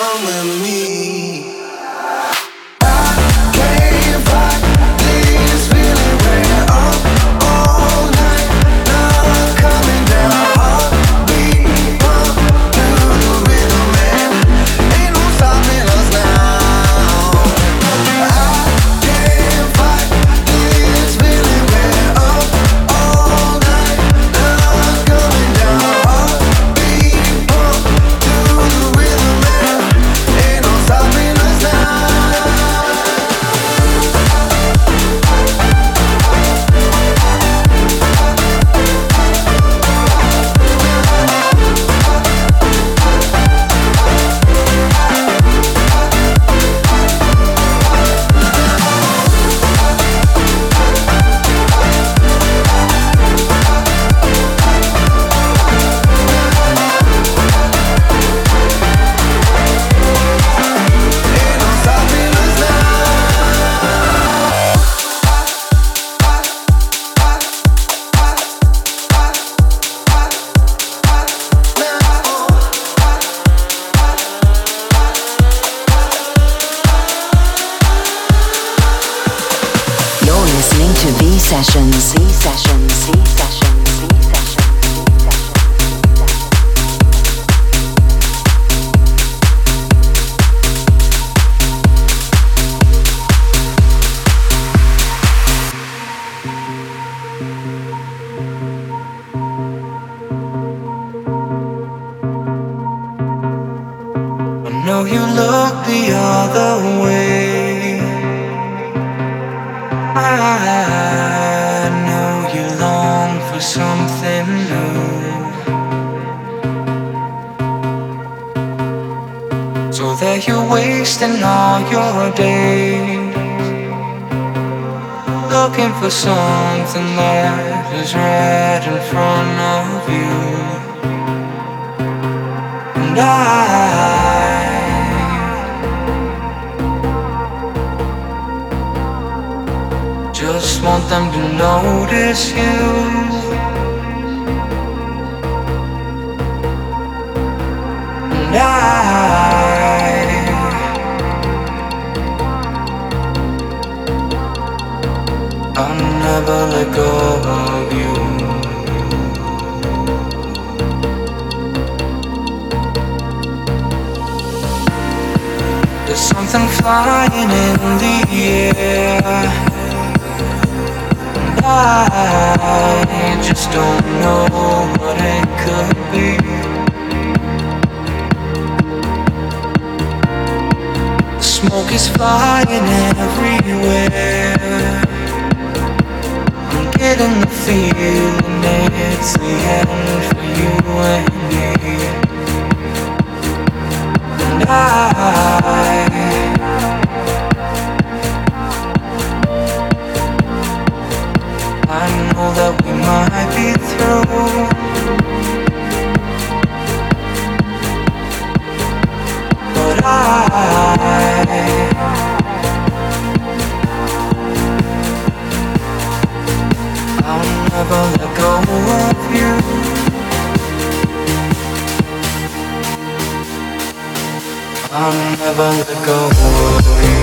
come with me. Look the other way. I know you long for something new. So that you're wasting all your days looking for something that is right in front of you. And I just want them to notice you. And I I'll never let go of you. There's something flying in the air. I just don't know what it could be. The smoke is flying everywhere. I'm getting the feeling it's the end for you and me. And I That we might be through. But I I'll never let go of you. I'll never let go of you.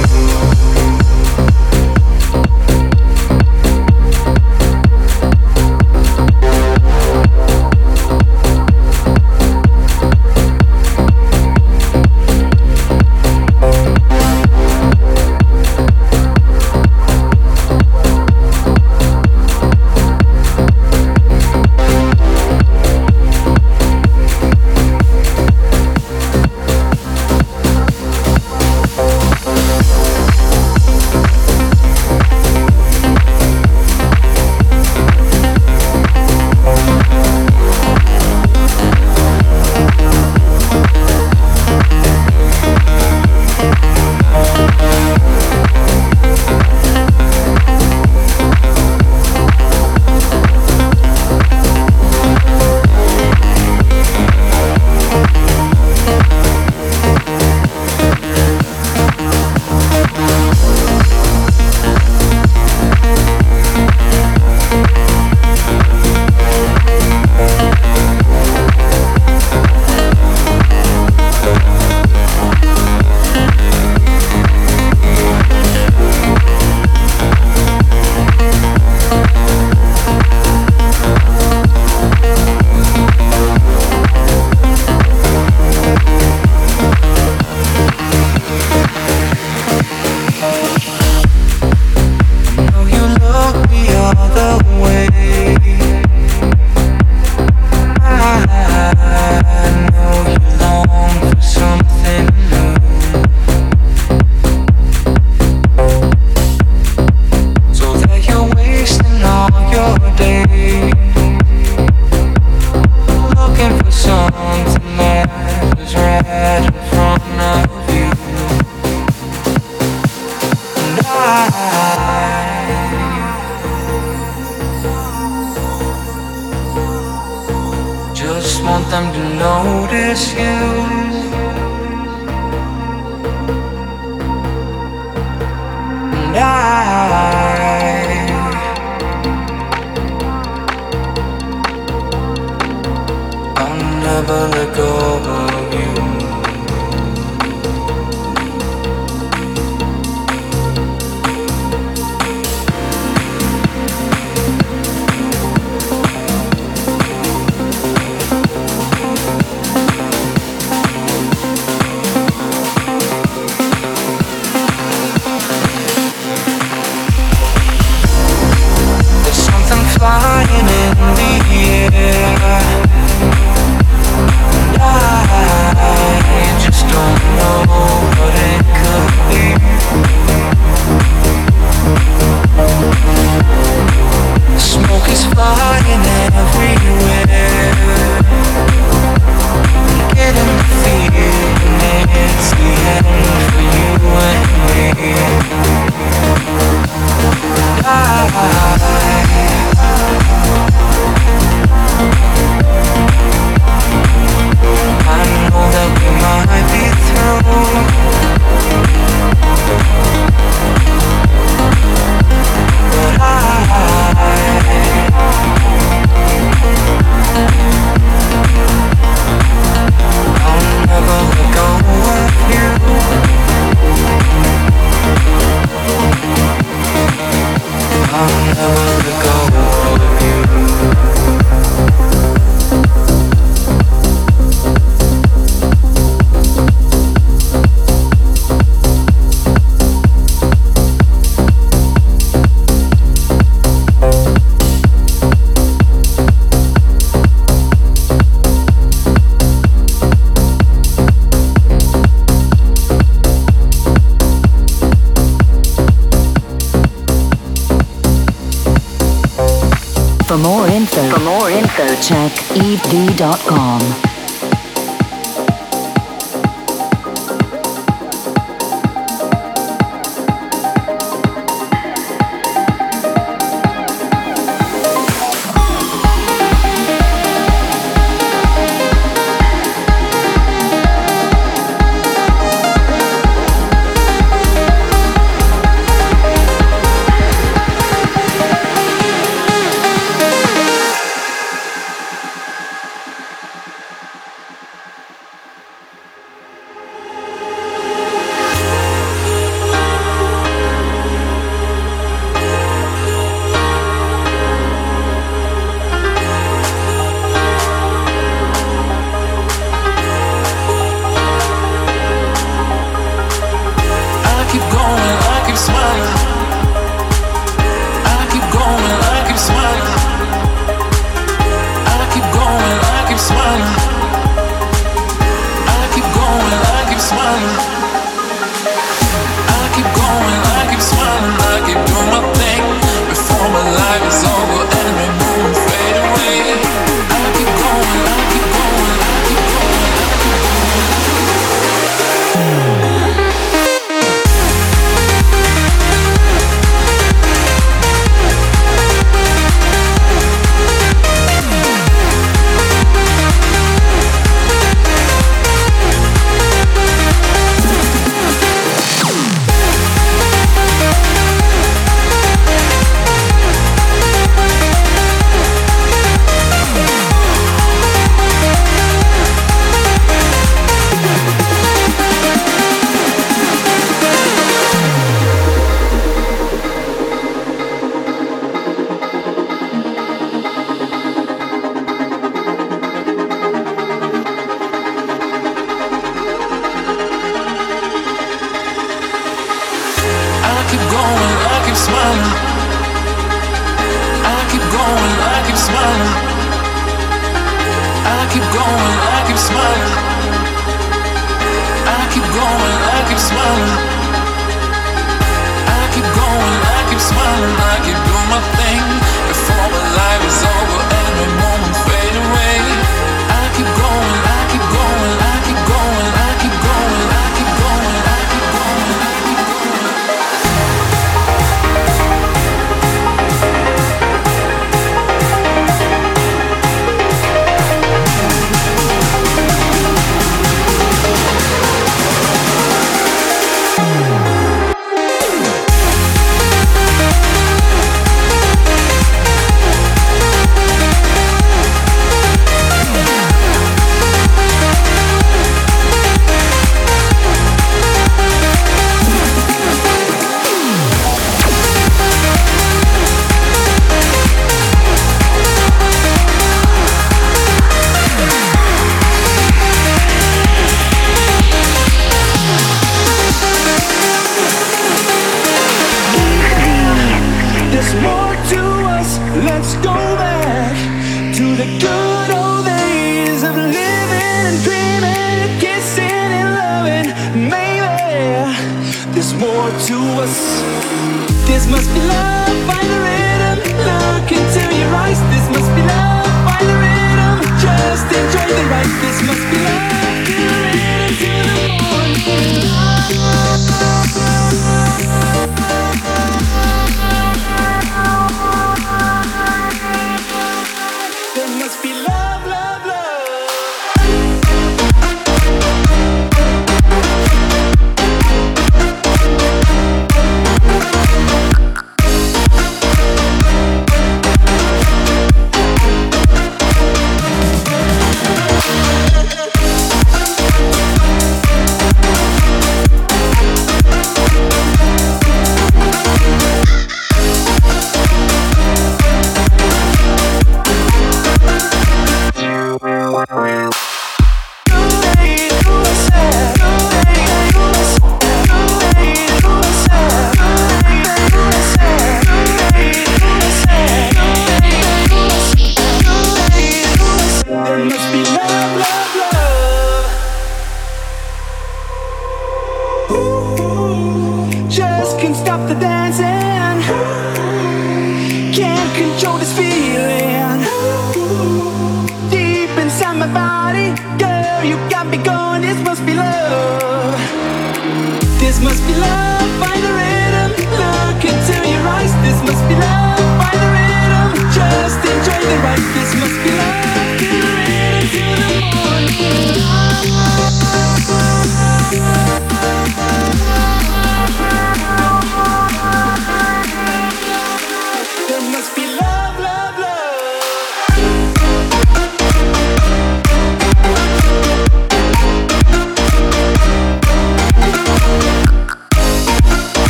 ev.com. sister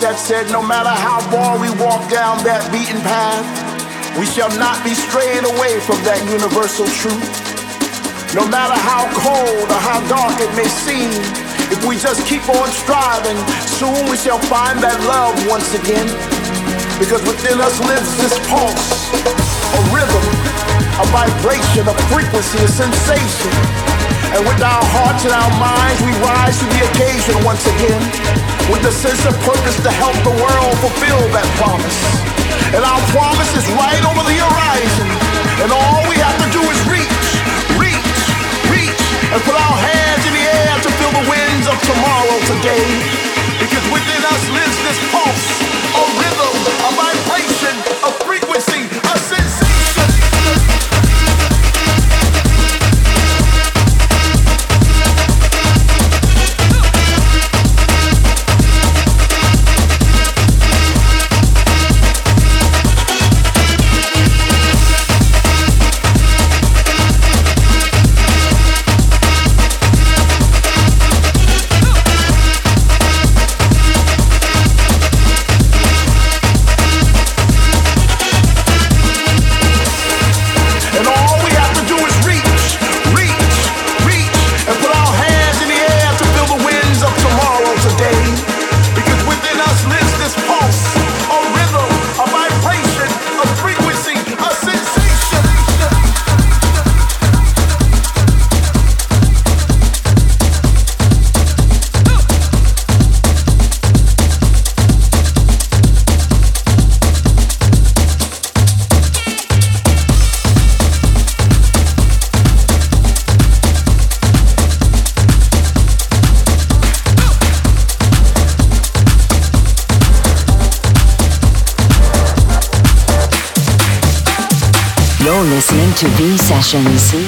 that said no matter how far we walk down that beaten path, we shall not be strayed away from that universal truth. No matter how cold or how dark it may seem, if we just keep on striving, soon we shall find that love once again. Because within us lives this pulse, a rhythm, a vibration, a frequency, a sensation and with our hearts and our minds, we rise to the occasion once again with a sense of purpose to help the world fulfill that promise. And our promise is right over the horizon. And all we have to do is reach, reach, reach, and put our hands in the air to feel the winds of tomorrow today. Because within us lives this pulse, a rhythm, a vibration, V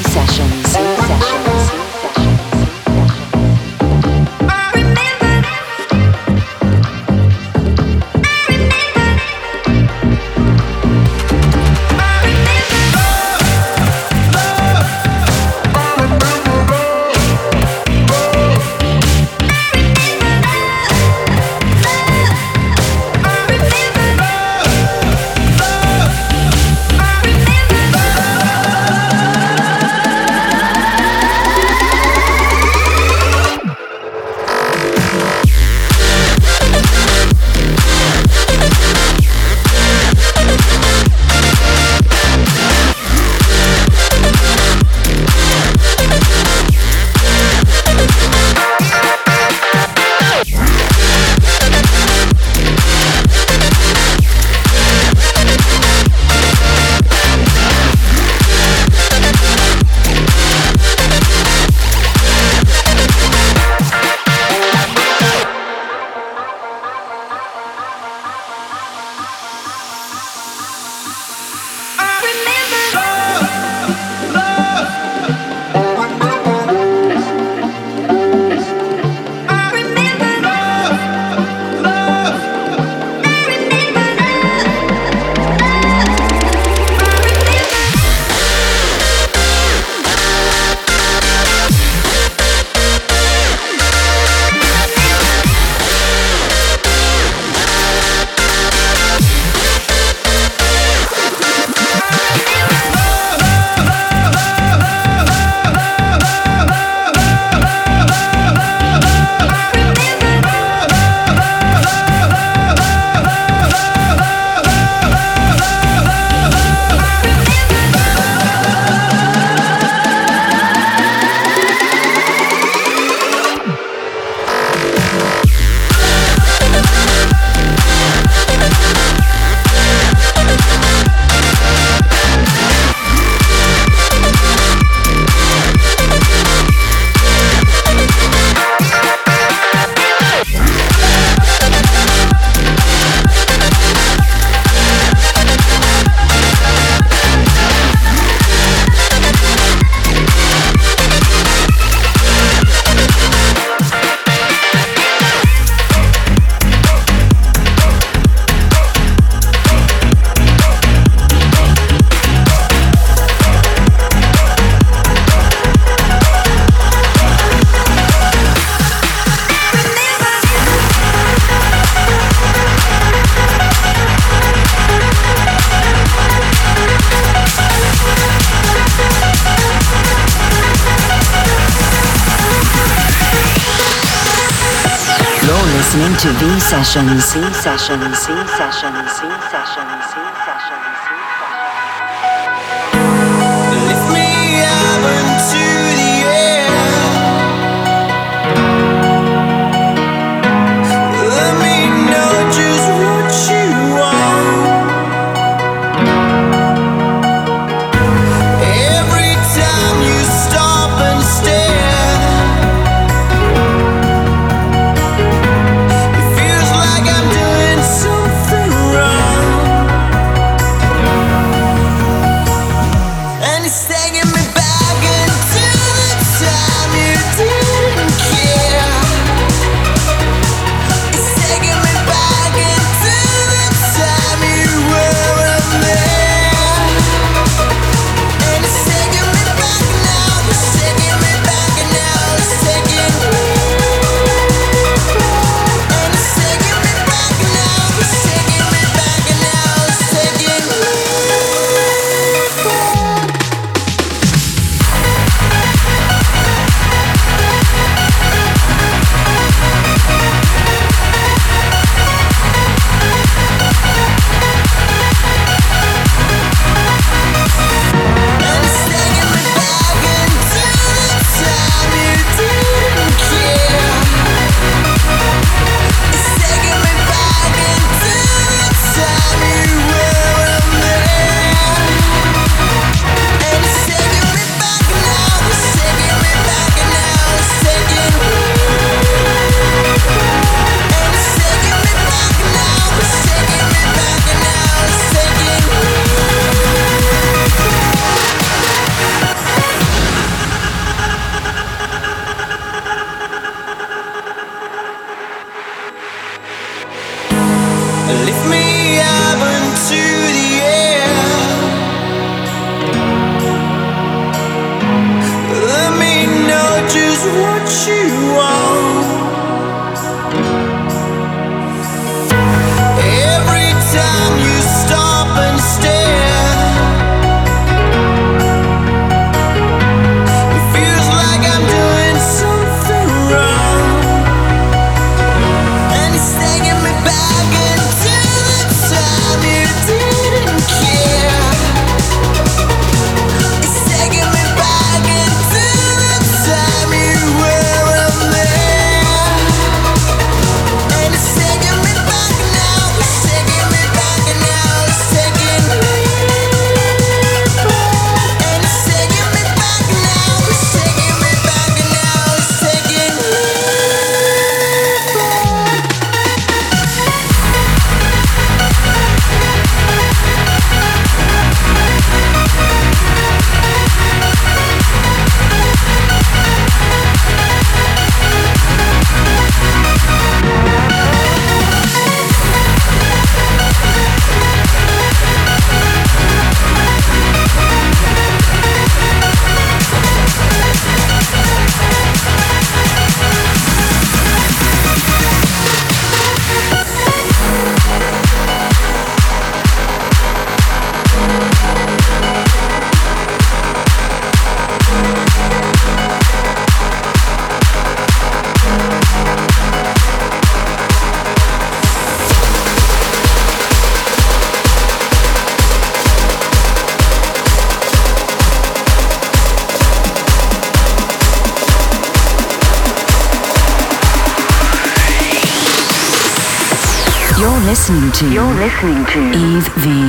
V Sessions. V Sessions. V Sessions. V listening to Eve V.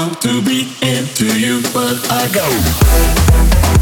want to be into you, but I go.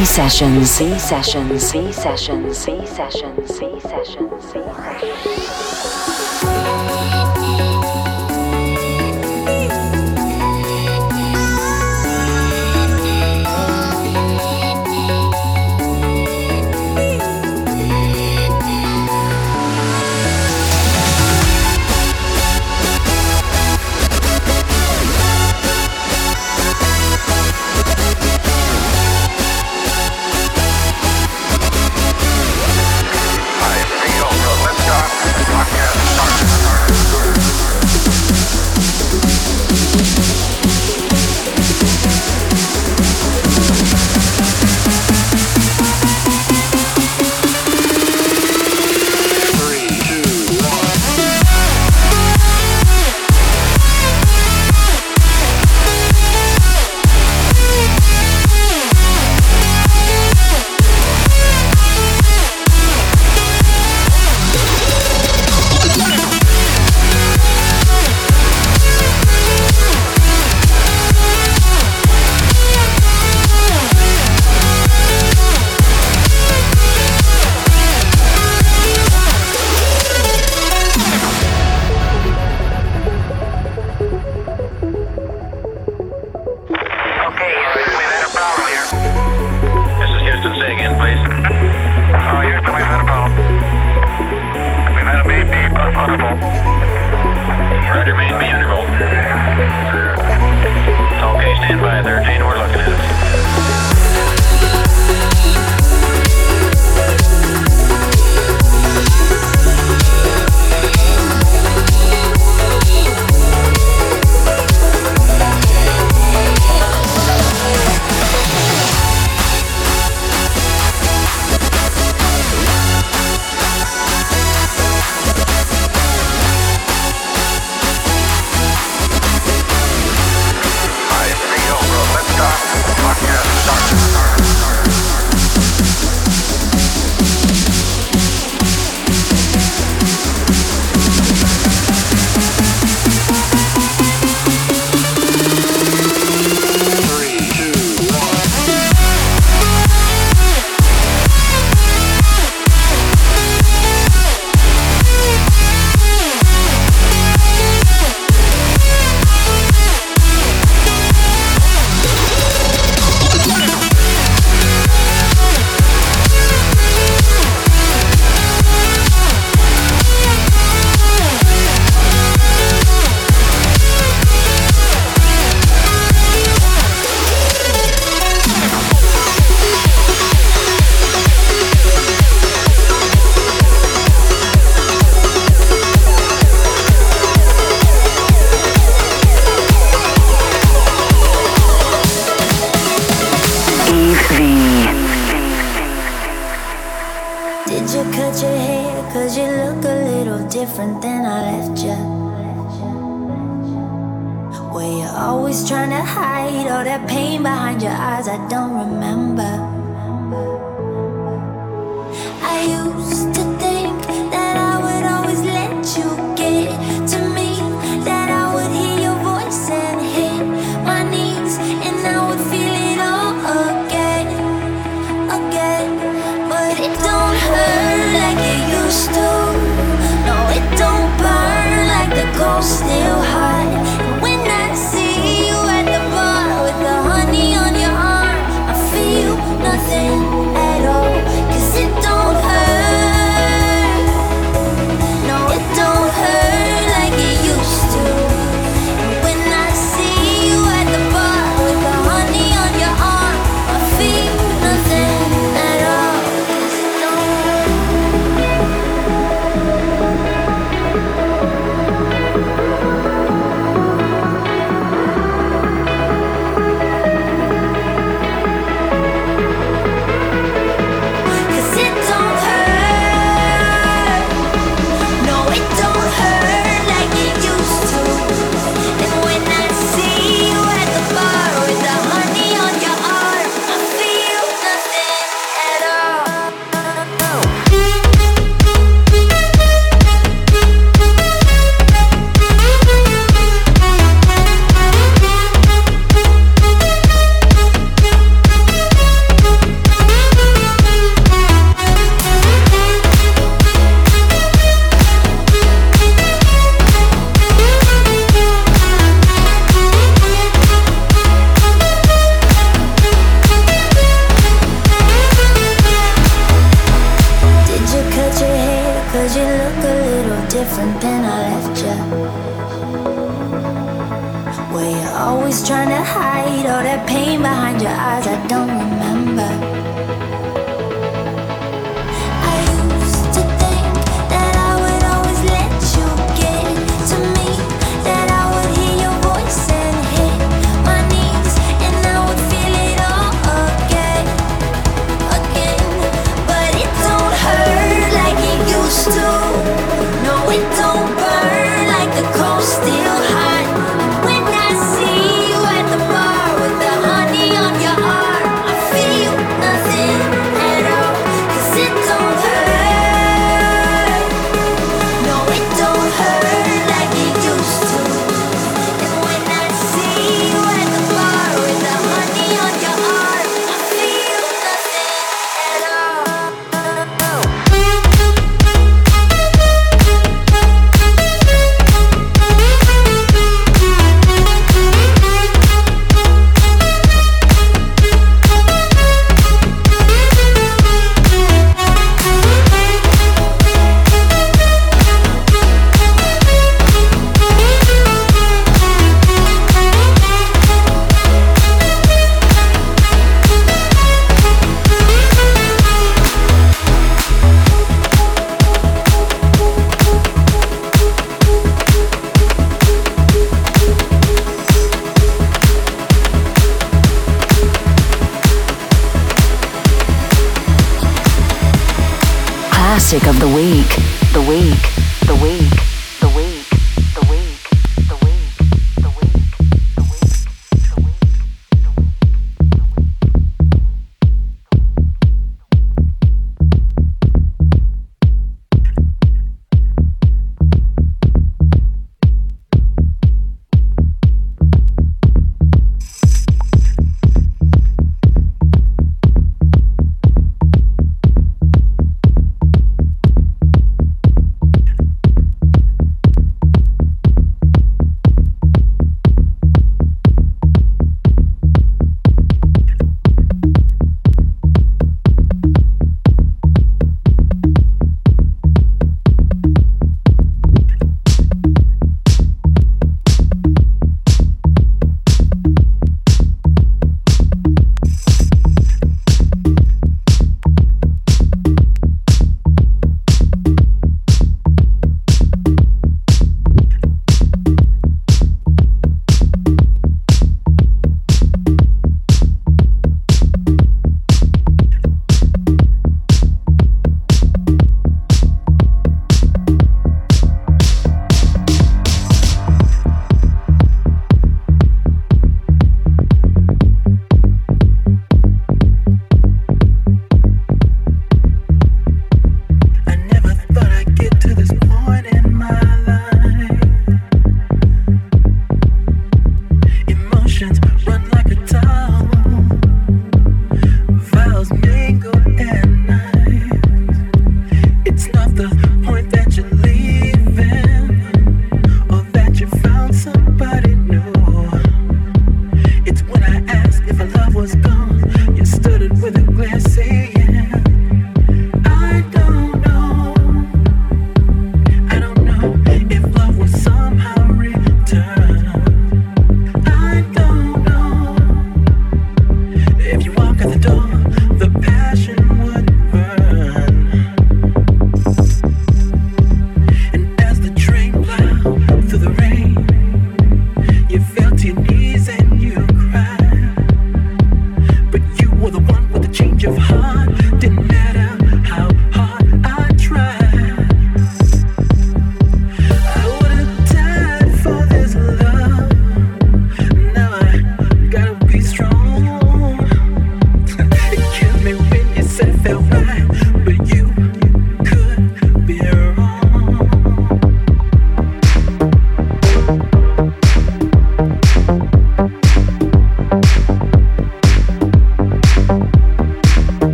V Sessions. C Sessions. C Sessions. C Sessions. C Sessions. V Sessions.